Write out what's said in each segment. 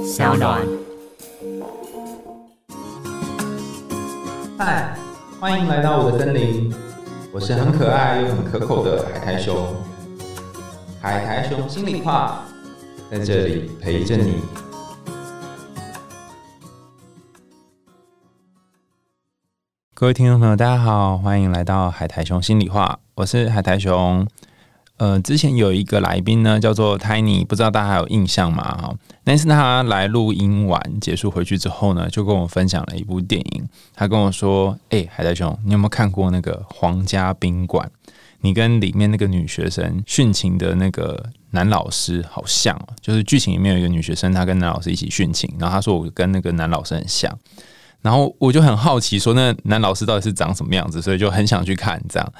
小暖。嗨，欢迎来到我的森林，我是很可爱又很可口的海苔熊。海苔熊心里话，在这里陪着你。各位听众朋友，大家好，欢迎来到海苔熊心里话，我是海苔熊。呃，之前有一个来宾呢，叫做 Tiny，不知道大家还有印象吗？哈，那次他来录音完结束回去之后呢，就跟我分享了一部电影。他跟我说：“哎，海苔熊，你有没有看过那个《皇家宾馆》？你跟里面那个女学生殉情的那个男老师好像，就是剧情里面有一个女学生，她跟男老师一起殉情，然后他说我跟那个男老师很像，然后我就很好奇，说那男老师到底是长什么样子，所以就很想去看这样。”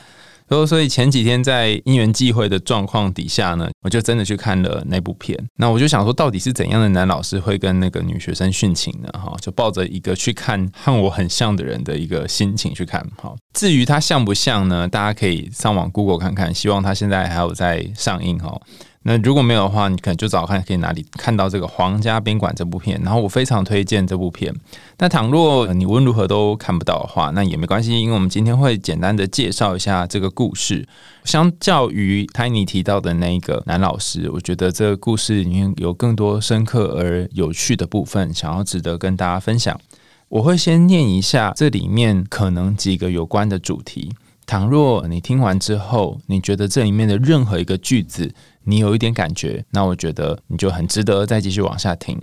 所以所以前几天在因缘际会的状况底下呢，我就真的去看了那部片。那我就想说，到底是怎样的男老师会跟那个女学生殉情呢？哈，就抱着一个去看和我很像的人的一个心情去看。哈，至于他像不像呢？大家可以上网 Google 看看。希望他现在还有在上映哈。那如果没有的话，你可能就找看可以哪里看到这个《皇家宾馆》这部片。然后我非常推荐这部片。那倘若你无论如何都看不到的话，那也没关系，因为我们今天会简单的介绍一下这个故事。相较于 Tiny 提到的那个男老师，我觉得这个故事里面有更多深刻而有趣的部分，想要值得跟大家分享。我会先念一下这里面可能几个有关的主题。倘若你听完之后，你觉得这里面的任何一个句子，你有一点感觉，那我觉得你就很值得再继续往下听。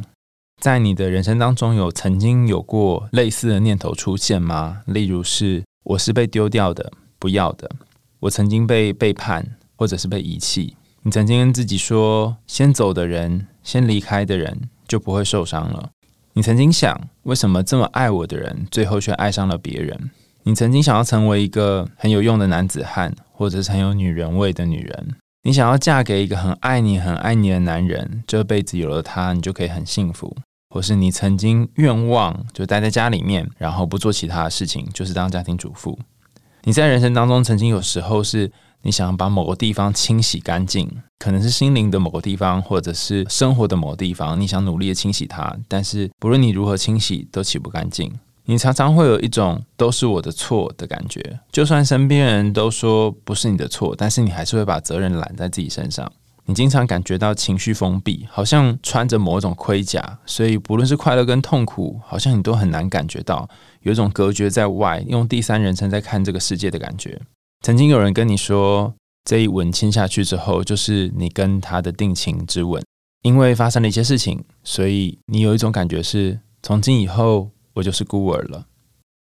在你的人生当中，有曾经有过类似的念头出现吗？例如是我是被丢掉的，不要的；我曾经被背叛，或者是被遗弃。你曾经跟自己说，先走的人，先离开的人就不会受伤了。你曾经想，为什么这么爱我的人，最后却爱上了别人？你曾经想要成为一个很有用的男子汉，或者是很有女人味的女人。你想要嫁给一个很爱你、很爱你的男人，这辈子有了他，你就可以很幸福。或是你曾经愿望就待在家里面，然后不做其他的事情，就是当家庭主妇。你在人生当中曾经有时候是你想要把某个地方清洗干净，可能是心灵的某个地方，或者是生活的某个地方，你想努力的清洗它，但是不论你如何清洗，都洗不干净。你常常会有一种都是我的错的感觉，就算身边人都说不是你的错，但是你还是会把责任揽在自己身上。你经常感觉到情绪封闭，好像穿着某种盔甲，所以不论是快乐跟痛苦，好像你都很难感觉到，有一种隔绝在外，用第三人称在看这个世界的感觉。曾经有人跟你说，这一吻亲下去之后，就是你跟他的定情之吻，因为发生了一些事情，所以你有一种感觉是，从今以后。我就是孤儿了。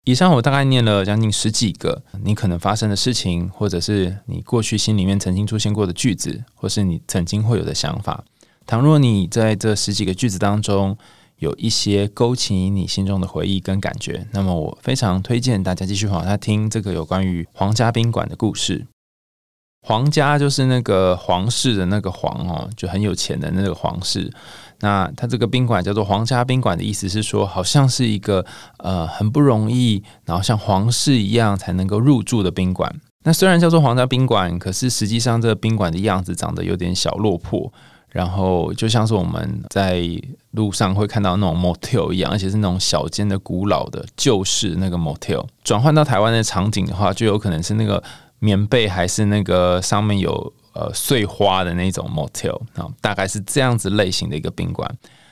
以上我大概念了将近十几个你可能发生的事情，或者是你过去心里面曾经出现过的句子，或是你曾经会有的想法。倘若你在这十几个句子当中有一些勾起你心中的回忆跟感觉，那么我非常推荐大家继续往下听这个有关于皇家宾馆的故事。皇家就是那个皇室的那个皇哦，就很有钱的那个皇室。那它这个宾馆叫做皇家宾馆的意思是说，好像是一个呃很不容易，然后像皇室一样才能够入住的宾馆。那虽然叫做皇家宾馆，可是实际上这个宾馆的样子长得有点小落魄，然后就像是我们在路上会看到那种 motel 一样，而且是那种小间的、古老的、旧式那个 motel。转换到台湾的场景的话，就有可能是那个棉被还是那个上面有。呃，碎花的那种 motel 啊，大概是这样子类型的一个宾馆。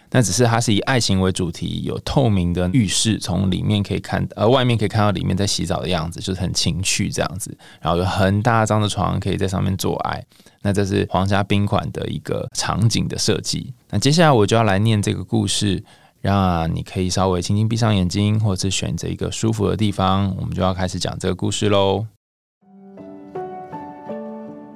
那只是它是以爱情为主题，有透明的浴室，从里面可以看，呃，外面可以看到里面在洗澡的样子，就是很情趣这样子。然后有很大张的床，可以在上面做爱。那这是皇家宾馆的一个场景的设计。那接下来我就要来念这个故事，让你可以稍微轻轻闭上眼睛，或者是选择一个舒服的地方，我们就要开始讲这个故事喽。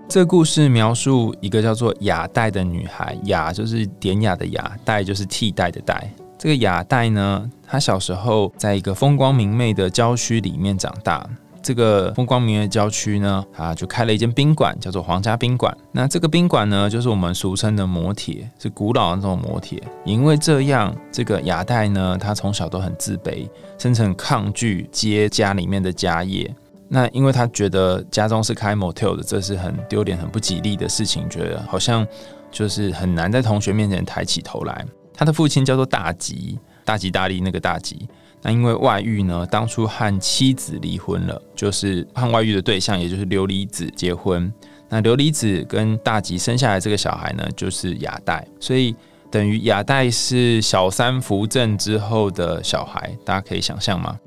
这故事描述一个叫做雅黛的女孩，雅就是典雅的雅，黛就是替代的黛。这个雅黛呢，她小时候在一个风光明媚的郊区里面长大。这个风光明媚的郊区呢，啊就开了一间宾馆，叫做皇家宾馆。那这个宾馆呢，就是我们俗称的摩铁，是古老的那种摩铁。因为这样，这个雅黛呢，她从小都很自卑，甚至很抗拒接家里面的家业。那因为他觉得家中是开 motel 的，这是很丢脸、很不吉利的事情，觉得好像就是很难在同学面前抬起头来。他的父亲叫做大吉，大吉大利那个大吉。那因为外遇呢，当初和妻子离婚了，就是和外遇的对象，也就是琉璃子结婚。那琉璃子跟大吉生下来这个小孩呢，就是雅代，所以等于雅代是小三扶正之后的小孩，大家可以想象吗？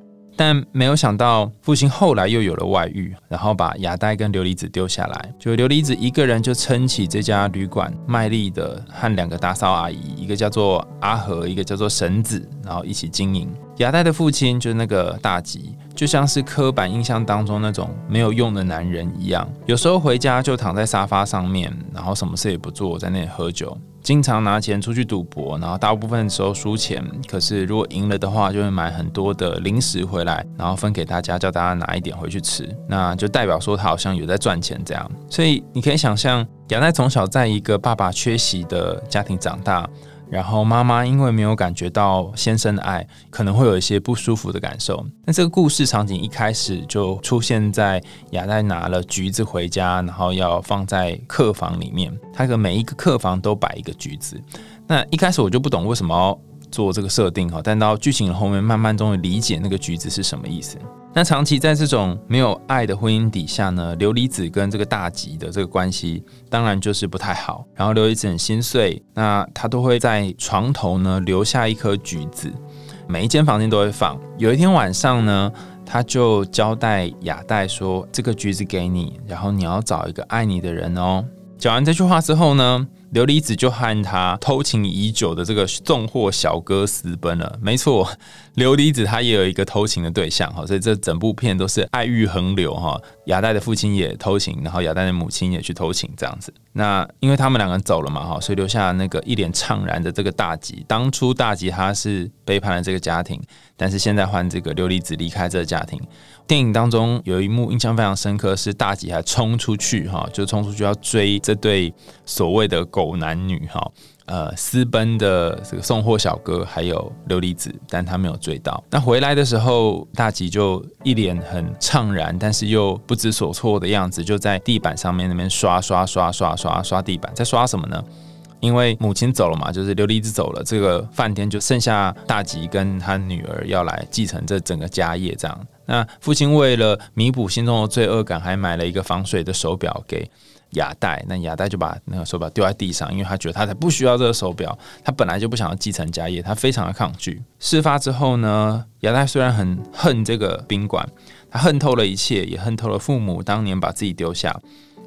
但没有想到，父亲后来又有了外遇，然后把亚代跟琉璃子丢下来，就琉璃子一个人就撑起这家旅馆，卖力的和两个打扫阿姨，一个叫做阿和，一个叫做神子，然后一起经营。亚代的父亲就是那个大吉，就像是刻板印象当中那种没有用的男人一样，有时候回家就躺在沙发上面，然后什么事也不做，在那里喝酒。经常拿钱出去赌博，然后大部分时候输钱。可是如果赢了的话，就会买很多的零食回来，然后分给大家，叫大家拿一点回去吃。那就代表说他好像有在赚钱这样。所以你可以想象，亚奈从小在一个爸爸缺席的家庭长大。然后妈妈因为没有感觉到先生的爱，可能会有一些不舒服的感受。那这个故事场景一开始就出现在雅黛拿了橘子回家，然后要放在客房里面。他的每一个客房都摆一个橘子。那一开始我就不懂为什么做这个设定哈，但到剧情的后面，慢慢终于理解那个橘子是什么意思。那长期在这种没有爱的婚姻底下呢，琉璃子跟这个大吉的这个关系当然就是不太好。然后琉璃子很心碎，那他都会在床头呢留下一颗橘子，每一间房间都会放。有一天晚上呢，他就交代雅代说：“这个橘子给你，然后你要找一个爱你的人哦。”讲完这句话之后呢？琉璃子就和他偷情已久的这个送货小哥私奔了。没错，琉璃子他也有一个偷情的对象哈，所以这整部片都是爱欲横流哈。雅代的父亲也偷情，然后雅代的母亲也去偷情，这样子。那因为他们两个人走了嘛哈，所以留下那个一脸怅然的这个大吉。当初大吉他是背叛了这个家庭，但是现在换这个琉璃子离开这个家庭。电影当中有一幕印象非常深刻，是大吉还冲出去哈，就冲出去要追这对所谓的狗男女哈，呃，私奔的这个送货小哥还有琉璃子，但他没有追到。那回来的时候，大吉就一脸很怅然，但是又不知所措的样子，就在地板上面那边刷刷刷刷刷刷地板，在刷什么呢？因为母亲走了嘛，就是琉璃子走了，这个饭店就剩下大吉跟他女儿要来继承这整个家业，这样。那父亲为了弥补心中的罪恶感，还买了一个防水的手表给雅代。那雅代就把那个手表丢在地上，因为他觉得他才不需要这个手表，他本来就不想要继承家业，他非常的抗拒。事发之后呢，雅代虽然很恨这个宾馆，他恨透了一切，也恨透了父母当年把自己丢下。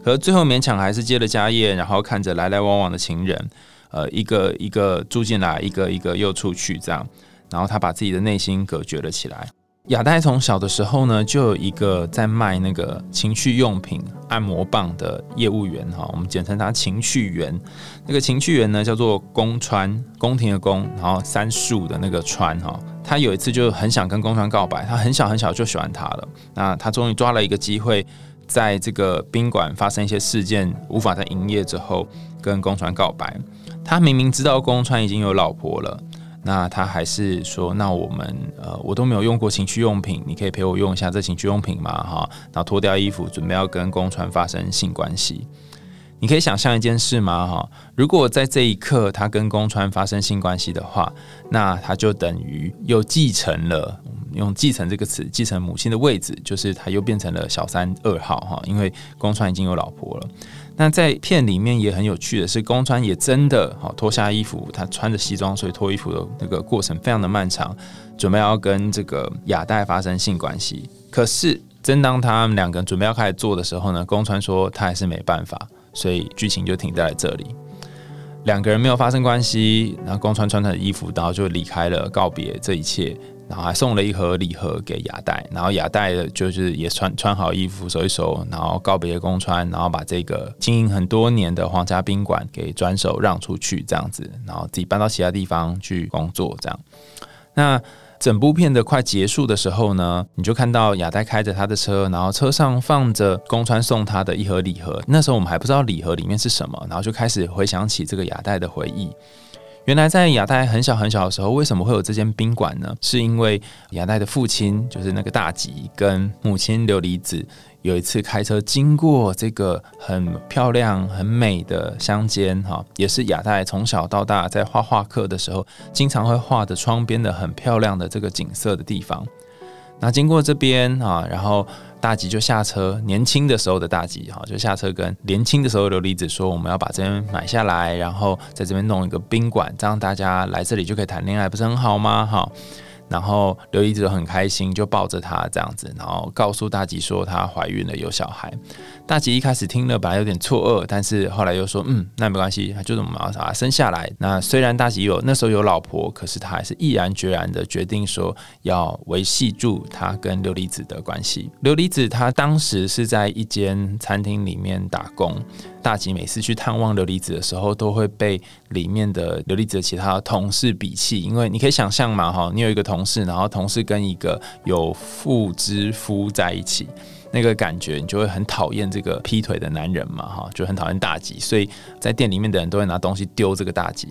可最后勉强还是接了家业，然后看着来来往往的情人，呃，一个一个住进来，一个一个又出去，这样，然后他把自己的内心隔绝了起来。亚代从小的时候呢，就有一个在卖那个情趣用品、按摩棒的业务员哈，我们简称他情趣员。那个情趣员呢，叫做宫川，宫廷的宫，然后三树的那个川哈。他有一次就很想跟宫川告白，他很小很小就喜欢他了。那他终于抓了一个机会。在这个宾馆发生一些事件，无法再营业之后，跟宫川告白。他明明知道宫川已经有老婆了，那他还是说：“那我们呃，我都没有用过情趣用品，你可以陪我用一下这情趣用品吗？”哈，然后脱掉衣服，准备要跟宫川发生性关系。你可以想象一件事吗？哈，如果在这一刻他跟宫川发生性关系的话，那他就等于又继承了。用继承这个词，继承母亲的位置，就是他又变成了小三二号哈，因为宫川已经有老婆了。那在片里面也很有趣的是，宫川也真的好脱下衣服，他穿着西装，所以脱衣服的那个过程非常的漫长，准备要跟这个雅代发生性关系。可是，正当他们两个准备要开始做的时候呢，宫川说他还是没办法，所以剧情就停在了这里。两个人没有发生关系，然后宫川穿他的衣服，然后就离开了，告别这一切。然后还送了一盒礼盒给雅代，然后雅代就是也穿穿好衣服，收一收，然后告别宫川，然后把这个经营很多年的皇家宾馆给转手让出去，这样子，然后自己搬到其他地方去工作，这样。那整部片的快结束的时候呢，你就看到雅代开着他的车，然后车上放着宫川送他的一盒礼盒。那时候我们还不知道礼盒里面是什么，然后就开始回想起这个雅代的回忆。原来在亚代很小很小的时候，为什么会有这间宾馆呢？是因为亚代的父亲就是那个大吉，跟母亲琉璃子有一次开车经过这个很漂亮、很美的乡间，哈，也是亚代从小到大在画画课的时候，经常会画的窗边的很漂亮的这个景色的地方。那经过这边啊，然后。大吉就下车，年轻的时候的大吉哈，就下车跟年轻的时候琉璃子说，我们要把这边买下来，然后在这边弄一个宾馆，这样大家来这里就可以谈恋爱，不是很好吗？哈。然后刘一直很开心，就抱着她这样子，然后告诉大吉说她怀孕了，有小孩。大吉一开始听了本来有点错愕，但是后来又说，嗯，那没关系，他就这么把他生下来。那虽然大吉有那时候有老婆，可是他还是毅然决然的决定说要维系住他跟琉璃子的关系。琉璃子他当时是在一间餐厅里面打工。大吉每次去探望琉璃子的时候，都会被里面的琉璃子的其他同事鄙弃，因为你可以想象嘛，哈，你有一个同同事，然后同事跟一个有妇之夫在一起，那个感觉你就会很讨厌这个劈腿的男人嘛，哈，就很讨厌大吉，所以在店里面的人都会拿东西丢这个大吉。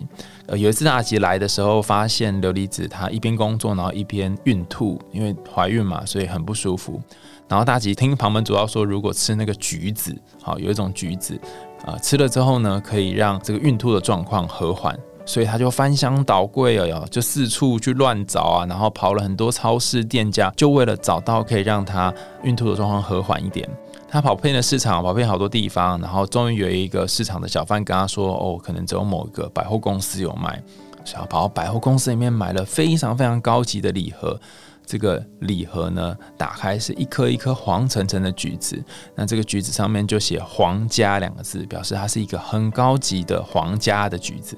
呃，有一次大吉来的时候，发现琉璃子她一边工作，然后一边孕吐，因为怀孕嘛，所以很不舒服。然后大吉听旁门主要说，如果吃那个橘子，好有一种橘子，啊吃了之后呢，可以让这个孕吐的状况和缓，所以他就翻箱倒柜了，就四处去乱找啊，然后跑了很多超市店家，就为了找到可以让他孕吐的状况和缓一点。他跑遍了市场，跑遍好多地方，然后终于有一个市场的小贩跟他说：“哦，可能只有某一个百货公司有卖。”所以跑到百货公司里面买了非常非常高级的礼盒。这个礼盒呢，打开是一颗一颗黄橙橙的橘子，那这个橘子上面就写“皇家”两个字，表示它是一个很高级的皇家的橘子。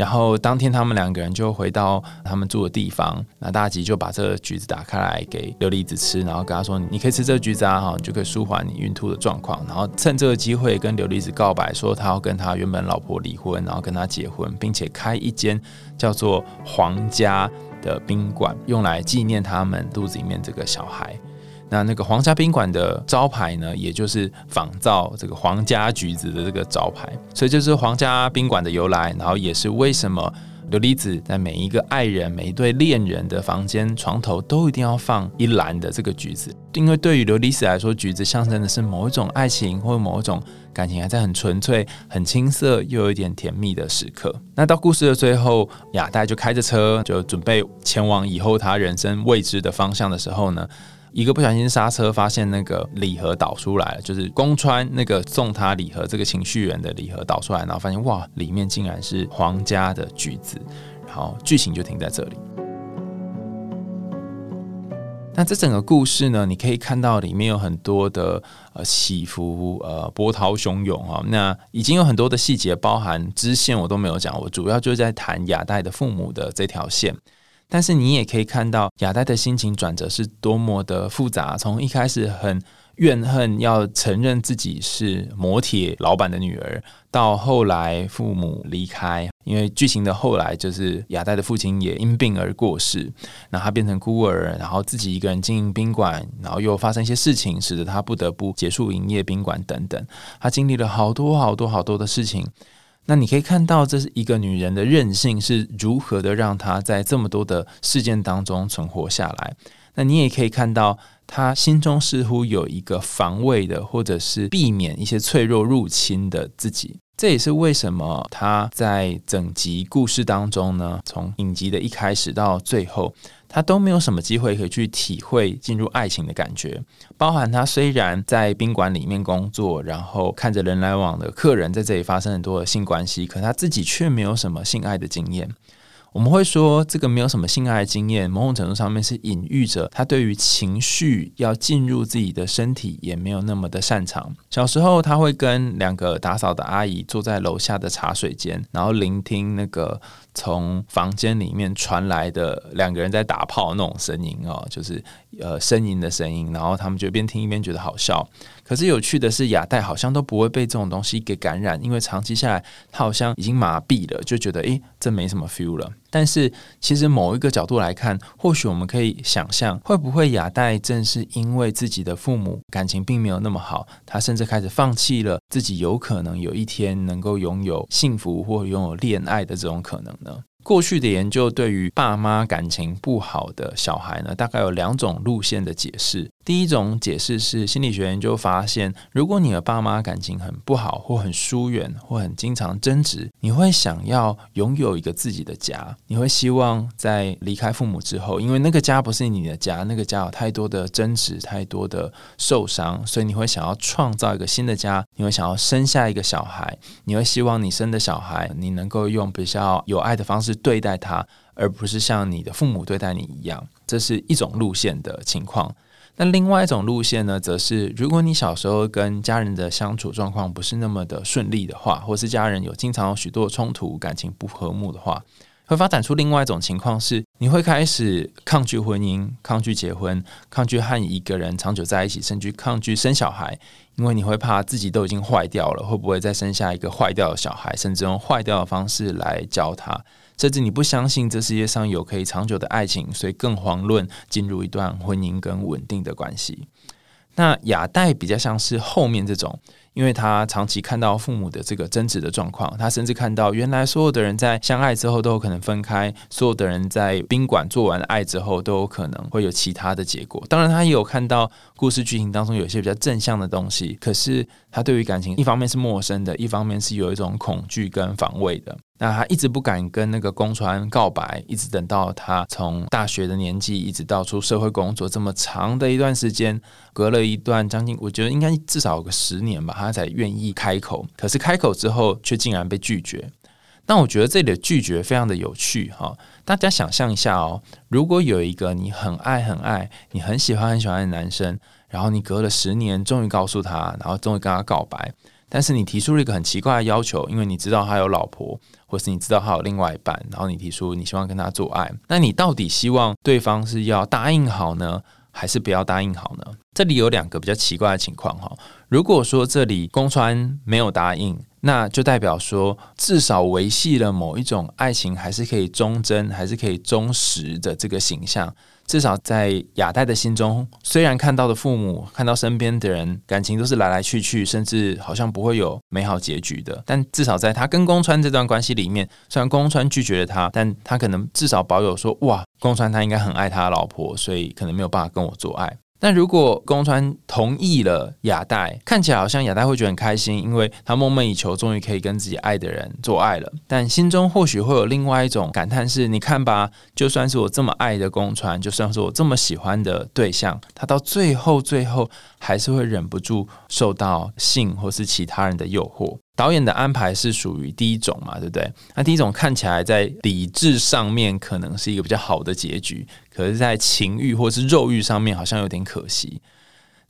然后当天他们两个人就回到他们住的地方，那大吉就把这个橘子打开来给琉璃子吃，然后跟他说：“你可以吃这个橘子啊，哈，就可以舒缓你孕吐的状况。”然后趁这个机会跟琉璃子告白，说他要跟他原本老婆离婚，然后跟他结婚，并且开一间叫做“皇家”。的宾馆用来纪念他们肚子里面这个小孩。那那个皇家宾馆的招牌呢，也就是仿造这个皇家橘子的这个招牌，所以这是皇家宾馆的由来。然后也是为什么琉璃子在每一个爱人、每一对恋人的房间床头都一定要放一篮的这个橘子，因为对于琉璃子来说，橘子象征的是某一种爱情或某一种。感情还在很纯粹、很青涩又有一点甜蜜的时刻。那到故事的最后，亚代就开着车，就准备前往以后他人生未知的方向的时候呢，一个不小心刹车，发现那个礼盒倒出来了，就是宫川那个送他礼盒这个情绪员的礼盒倒出来，然后发现哇，里面竟然是皇家的橘子，然后剧情就停在这里。那这整个故事呢，你可以看到里面有很多的呃起伏，呃波涛汹涌哈。那已经有很多的细节，包含支线我都没有讲，我主要就是在谈亚代的父母的这条线。但是你也可以看到亚代的心情转折是多么的复杂，从一开始很。怨恨要承认自己是摩铁老板的女儿，到后来父母离开，因为剧情的后来就是亚代的父亲也因病而过世，那他变成孤儿，然后自己一个人经营宾馆，然后又发生一些事情，使得他不得不结束营业宾馆等等，他经历了好多好多好多的事情。那你可以看到，这是一个女人的韧性是如何的让她在这么多的事件当中存活下来。那你也可以看到。她心中似乎有一个防卫的，或者是避免一些脆弱入侵的自己。这也是为什么他在整集故事当中呢，从影集的一开始到最后，他都没有什么机会可以去体会进入爱情的感觉。包含他虽然在宾馆里面工作，然后看着人来往的客人在这里发生很多的性关系，可他自己却没有什么性爱的经验。我们会说，这个没有什么性爱经验，某种程度上面是隐喻着他对于情绪要进入自己的身体也没有那么的擅长。小时候，他会跟两个打扫的阿姨坐在楼下的茶水间，然后聆听那个从房间里面传来的两个人在打炮那种声音哦，就是呃呻吟的声音，然后他们就边听一边觉得好笑。可是有趣的是，亚代好像都不会被这种东西给感染，因为长期下来，他好像已经麻痹了，就觉得诶，这没什么 feel 了。但是，其实某一个角度来看，或许我们可以想象，会不会亚代正是因为自己的父母感情并没有那么好，他甚至开始放弃了自己有可能有一天能够拥有幸福或拥有恋爱的这种可能呢？过去的研究对于爸妈感情不好的小孩呢，大概有两种路线的解释。第一种解释是心理学研究发现，如果你的爸妈感情很不好，或很疏远，或很经常争执，你会想要拥有一个自己的家，你会希望在离开父母之后，因为那个家不是你的家，那个家有太多的争执，太多的受伤，所以你会想要创造一个新的家，你会想要生下一个小孩，你会希望你生的小孩，你能够用比较有爱的方式。是对待他，而不是像你的父母对待你一样，这是一种路线的情况。那另外一种路线呢，则是如果你小时候跟家人的相处状况不是那么的顺利的话，或是家人有经常有许多冲突、感情不和睦的话，会发展出另外一种情况，是你会开始抗拒婚姻、抗拒结婚、抗拒和一个人长久在一起，甚至抗拒生小孩，因为你会怕自己都已经坏掉了，会不会再生下一个坏掉的小孩，甚至用坏掉的方式来教他。甚至你不相信这世界上有可以长久的爱情，所以更遑论进入一段婚姻跟稳定的关系。那雅代比较像是后面这种。因为他长期看到父母的这个争执的状况，他甚至看到原来所有的人在相爱之后都有可能分开，所有的人在宾馆做完爱之后都有可能会有其他的结果。当然，他也有看到故事剧情当中有些比较正向的东西，可是他对于感情一方面是陌生的，一方面是有一种恐惧跟防卫的。那他一直不敢跟那个宫川告白，一直等到他从大学的年纪一直到出社会工作这么长的一段时间，隔了一段将近，我觉得应该至少有个十年吧。他才愿意开口，可是开口之后却竟然被拒绝。但我觉得这里的拒绝非常的有趣哈。大家想象一下哦，如果有一个你很爱很爱、你很喜欢很喜欢的男生，然后你隔了十年终于告诉他，然后终于跟他告白，但是你提出了一个很奇怪的要求，因为你知道他有老婆，或是你知道他有另外一半，然后你提出你希望跟他做爱，那你到底希望对方是要答应好呢？还是不要答应好呢？这里有两个比较奇怪的情况哈。如果说这里宫川没有答应，那就代表说至少维系了某一种爱情还是可以忠贞，还是可以忠实的这个形象。至少在亚代的心中，虽然看到的父母、看到身边的人感情都是来来去去，甚至好像不会有美好结局的，但至少在他跟宫川这段关系里面，虽然宫川拒绝了他，但他可能至少保有说：哇，宫川他应该很爱他老婆，所以可能没有办法跟我做爱。但如果宫川同意了亚代，看起来好像亚代会觉得很开心，因为他梦寐以求，终于可以跟自己爱的人做爱了。但心中或许会有另外一种感叹：是，你看吧，就算是我这么爱的宫川，就算是我这么喜欢的对象，他到最后，最后还是会忍不住受到性或是其他人的诱惑。导演的安排是属于第一种嘛，对不对？那第一种看起来在理智上面可能是一个比较好的结局，可是，在情欲或是肉欲上面好像有点可惜。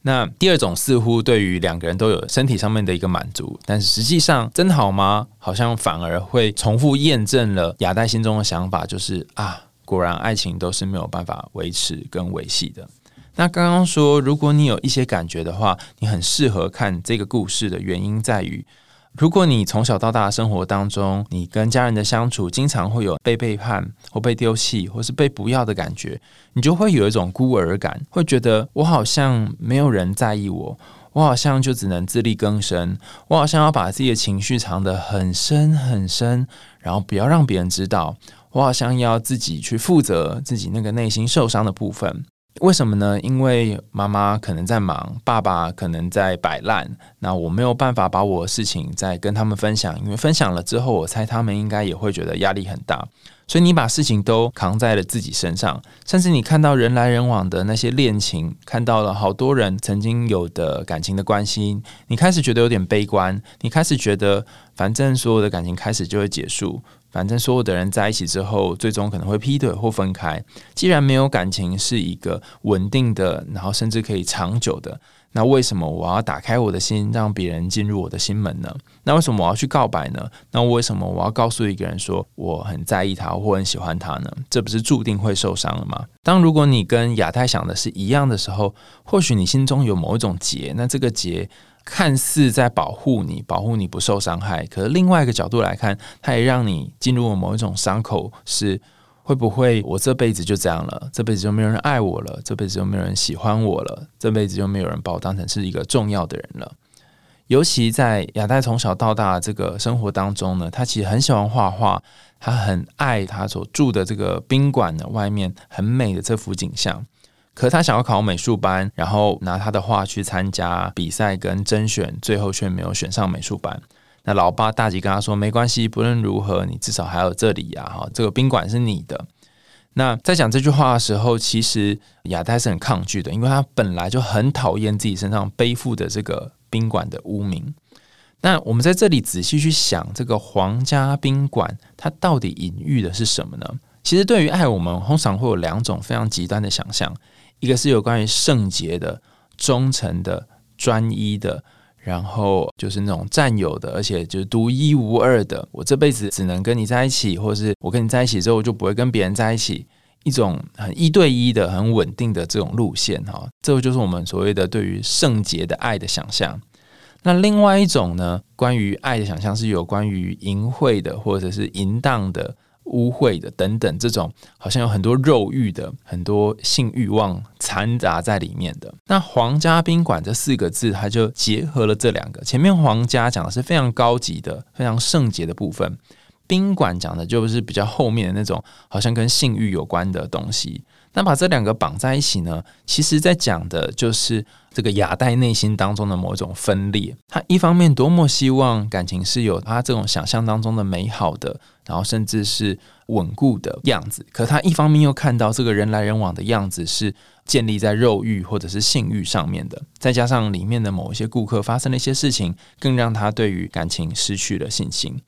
那第二种似乎对于两个人都有身体上面的一个满足，但是实际上真好吗？好像反而会重复验证了亚代心中的想法，就是啊，果然爱情都是没有办法维持跟维系的。那刚刚说，如果你有一些感觉的话，你很适合看这个故事的原因在于。如果你从小到大生活当中，你跟家人的相处经常会有被背叛或被丢弃或是被不要的感觉，你就会有一种孤儿感，会觉得我好像没有人在意我，我好像就只能自力更生，我好像要把自己的情绪藏得很深很深，然后不要让别人知道，我好像要自己去负责自己那个内心受伤的部分。为什么呢？因为妈妈可能在忙，爸爸可能在摆烂，那我没有办法把我的事情再跟他们分享，因为分享了之后，我猜他们应该也会觉得压力很大。所以你把事情都扛在了自己身上，甚至你看到人来人往的那些恋情，看到了好多人曾经有的感情的关系，你开始觉得有点悲观，你开始觉得反正所有的感情开始就会结束。反正所有的人在一起之后，最终可能会劈腿或分开。既然没有感情是一个稳定的，然后甚至可以长久的，那为什么我要打开我的心，让别人进入我的心门呢？那为什么我要去告白呢？那为什么我要告诉一个人说我很在意他或很喜欢他呢？这不是注定会受伤了吗？当如果你跟亚太想的是一样的时候，或许你心中有某一种结，那这个结。看似在保护你，保护你不受伤害，可是另外一个角度来看，它也让你进入了某一种伤口，是会不会我这辈子就这样了？这辈子就没有人爱我了？这辈子就没有人喜欢我了？这辈子就没有人把我当成是一个重要的人了？尤其在亚代从小到大这个生活当中呢，他其实很喜欢画画，他很爱他所住的这个宾馆的外面很美的这幅景象。可是他想要考美术班，然后拿他的画去参加比赛跟甄选，最后却没有选上美术班。那老爸大吉跟他说：“没关系，不论如何，你至少还有这里呀，哈，这个宾馆是你的。”那在讲这句话的时候，其实亚代是很抗拒的，因为他本来就很讨厌自己身上背负的这个宾馆的污名。那我们在这里仔细去想，这个皇家宾馆它到底隐喻的是什么呢？其实对于爱，我们通常会有两种非常极端的想象。一个是有关于圣洁的、忠诚的、专一的，然后就是那种占有的，而且就是独一无二的。我这辈子只能跟你在一起，或是我跟你在一起之后就不会跟别人在一起。一种很一对一的、很稳定的这种路线哈，这个就是我们所谓的对于圣洁的爱的想象。那另外一种呢，关于爱的想象是有关于淫秽的，或者是淫荡的。污秽的等等，这种好像有很多肉欲的、很多性欲望掺杂在里面的。那皇家宾馆这四个字，它就结合了这两个。前面皇家讲的是非常高级的、非常圣洁的部分，宾馆讲的就是比较后面的那种，好像跟性欲有关的东西。那把这两个绑在一起呢？其实在讲的就是这个亚代内心当中的某种分裂。他一方面多么希望感情是有他这种想象当中的美好的，然后甚至是稳固的样子，可他一方面又看到这个人来人往的样子是建立在肉欲或者是性欲上面的，再加上里面的某一些顾客发生了一些事情，更让他对于感情失去了信心。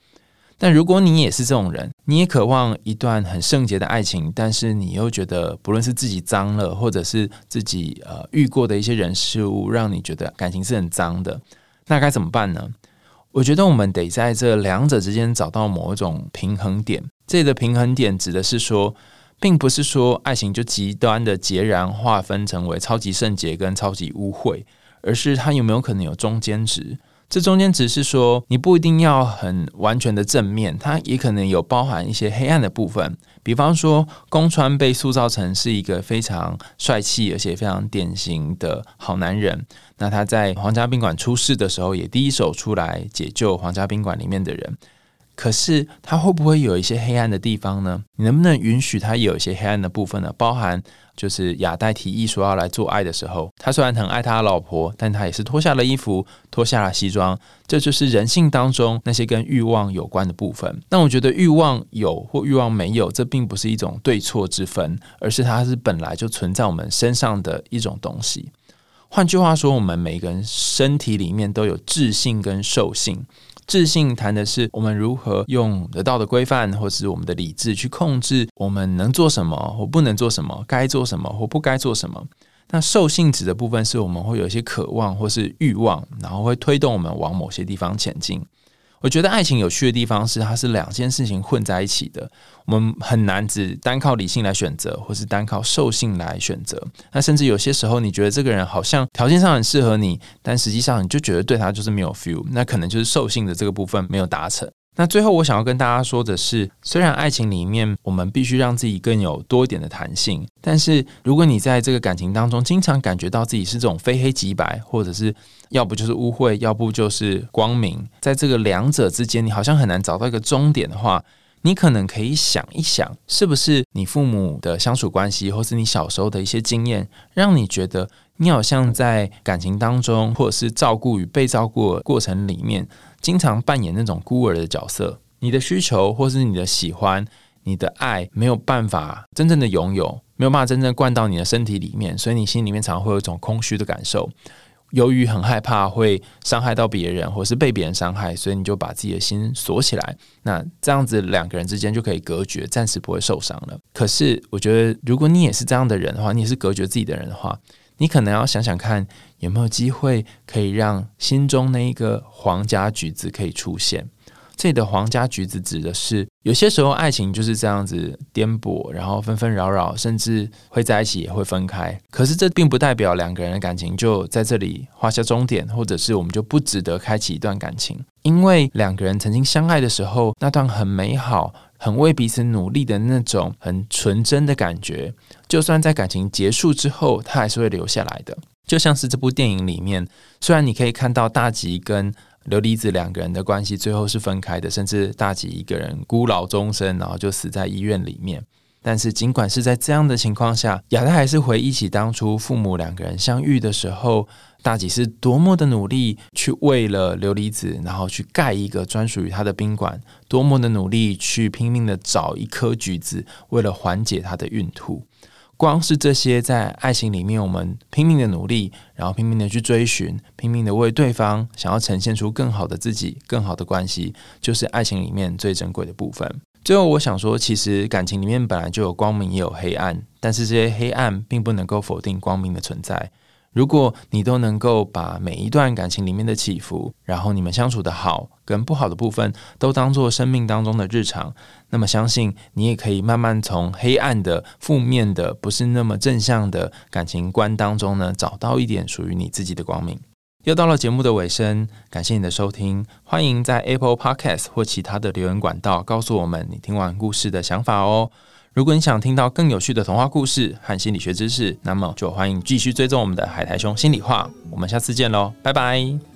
但如果你也是这种人，你也渴望一段很圣洁的爱情，但是你又觉得不论是自己脏了，或者是自己呃遇过的一些人事物，让你觉得感情是很脏的，那该怎么办呢？我觉得我们得在这两者之间找到某一种平衡点。这里的平衡点指的是说，并不是说爱情就极端的截然划分成为超级圣洁跟超级污秽，而是它有没有可能有中间值？这中间只是说，你不一定要很完全的正面，它也可能有包含一些黑暗的部分。比方说，宫川被塑造成是一个非常帅气而且非常典型的好男人，那他在皇家宾馆出事的时候，也第一手出来解救皇家宾馆里面的人。可是他会不会有一些黑暗的地方呢？你能不能允许他有一些黑暗的部分呢？包含就是亚代提议说要来做爱的时候，他虽然很爱他的老婆，但他也是脱下了衣服，脱下了西装，这就是人性当中那些跟欲望有关的部分。但我觉得欲望有或欲望没有，这并不是一种对错之分，而是它是本来就存在我们身上的一种东西。换句话说，我们每个人身体里面都有智性跟兽性。智性谈的是我们如何用得到的规范，或是我们的理智去控制我们能做什么或不能做什么，该做什么或不该做什么。那兽性指的部分是我们会有一些渴望或是欲望，然后会推动我们往某些地方前进。我觉得爱情有趣的地方是，它是两件事情混在一起的。我们很难只单靠理性来选择，或是单靠兽性来选择。那甚至有些时候，你觉得这个人好像条件上很适合你，但实际上你就觉得对他就是没有 feel。那可能就是兽性的这个部分没有达成。那最后我想要跟大家说的是，虽然爱情里面我们必须让自己更有多一点的弹性，但是如果你在这个感情当中经常感觉到自己是这种非黑即白，或者是要不就是污秽，要不就是光明，在这个两者之间，你好像很难找到一个终点的话，你可能可以想一想，是不是你父母的相处关系，或是你小时候的一些经验，让你觉得你好像在感情当中，或者是照顾与被照顾的过程里面。经常扮演那种孤儿的角色，你的需求或是你的喜欢、你的爱没有办法真正的拥有，没有办法真正灌到你的身体里面，所以你心里面常常会有一种空虚的感受。由于很害怕会伤害到别人，或是被别人伤害，所以你就把自己的心锁起来。那这样子两个人之间就可以隔绝，暂时不会受伤了。可是我觉得，如果你也是这样的人的话，你也是隔绝自己的人的话。你可能要想想看，有没有机会可以让心中那一个皇家橘子可以出现。这里的皇家橘子指的是，有些时候爱情就是这样子颠簸，然后纷纷扰扰，甚至会在一起也会分开。可是这并不代表两个人的感情就在这里画下终点，或者是我们就不值得开启一段感情。因为两个人曾经相爱的时候，那段很美好、很为彼此努力的那种很纯真的感觉，就算在感情结束之后，它还是会留下来的。就像是这部电影里面，虽然你可以看到大吉跟琉璃子两个人的关系最后是分开的，甚至大吉一个人孤老终生，然后就死在医院里面。但是尽管是在这样的情况下，亚太还是回忆起当初父母两个人相遇的时候，大吉是多么的努力去为了琉璃子，然后去盖一个专属于他的宾馆，多么的努力去拼命的找一颗橘子，为了缓解他的孕吐。光是这些，在爱情里面，我们拼命的努力，然后拼命的去追寻，拼命的为对方想要呈现出更好的自己、更好的关系，就是爱情里面最珍贵的部分。最后，我想说，其实感情里面本来就有光明，也有黑暗，但是这些黑暗并不能够否定光明的存在。如果你都能够把每一段感情里面的起伏，然后你们相处的好跟不好的部分，都当做生命当中的日常，那么相信你也可以慢慢从黑暗的、负面的、不是那么正向的感情观当中呢，找到一点属于你自己的光明。又到了节目的尾声，感谢你的收听，欢迎在 Apple Podcast 或其他的留言管道告诉我们你听完故事的想法哦。如果你想听到更有趣的童话故事和心理学知识，那么就欢迎继续追踪我们的海苔兄心里话。我们下次见喽，拜拜。